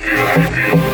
feel, I feel.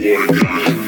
Yeah.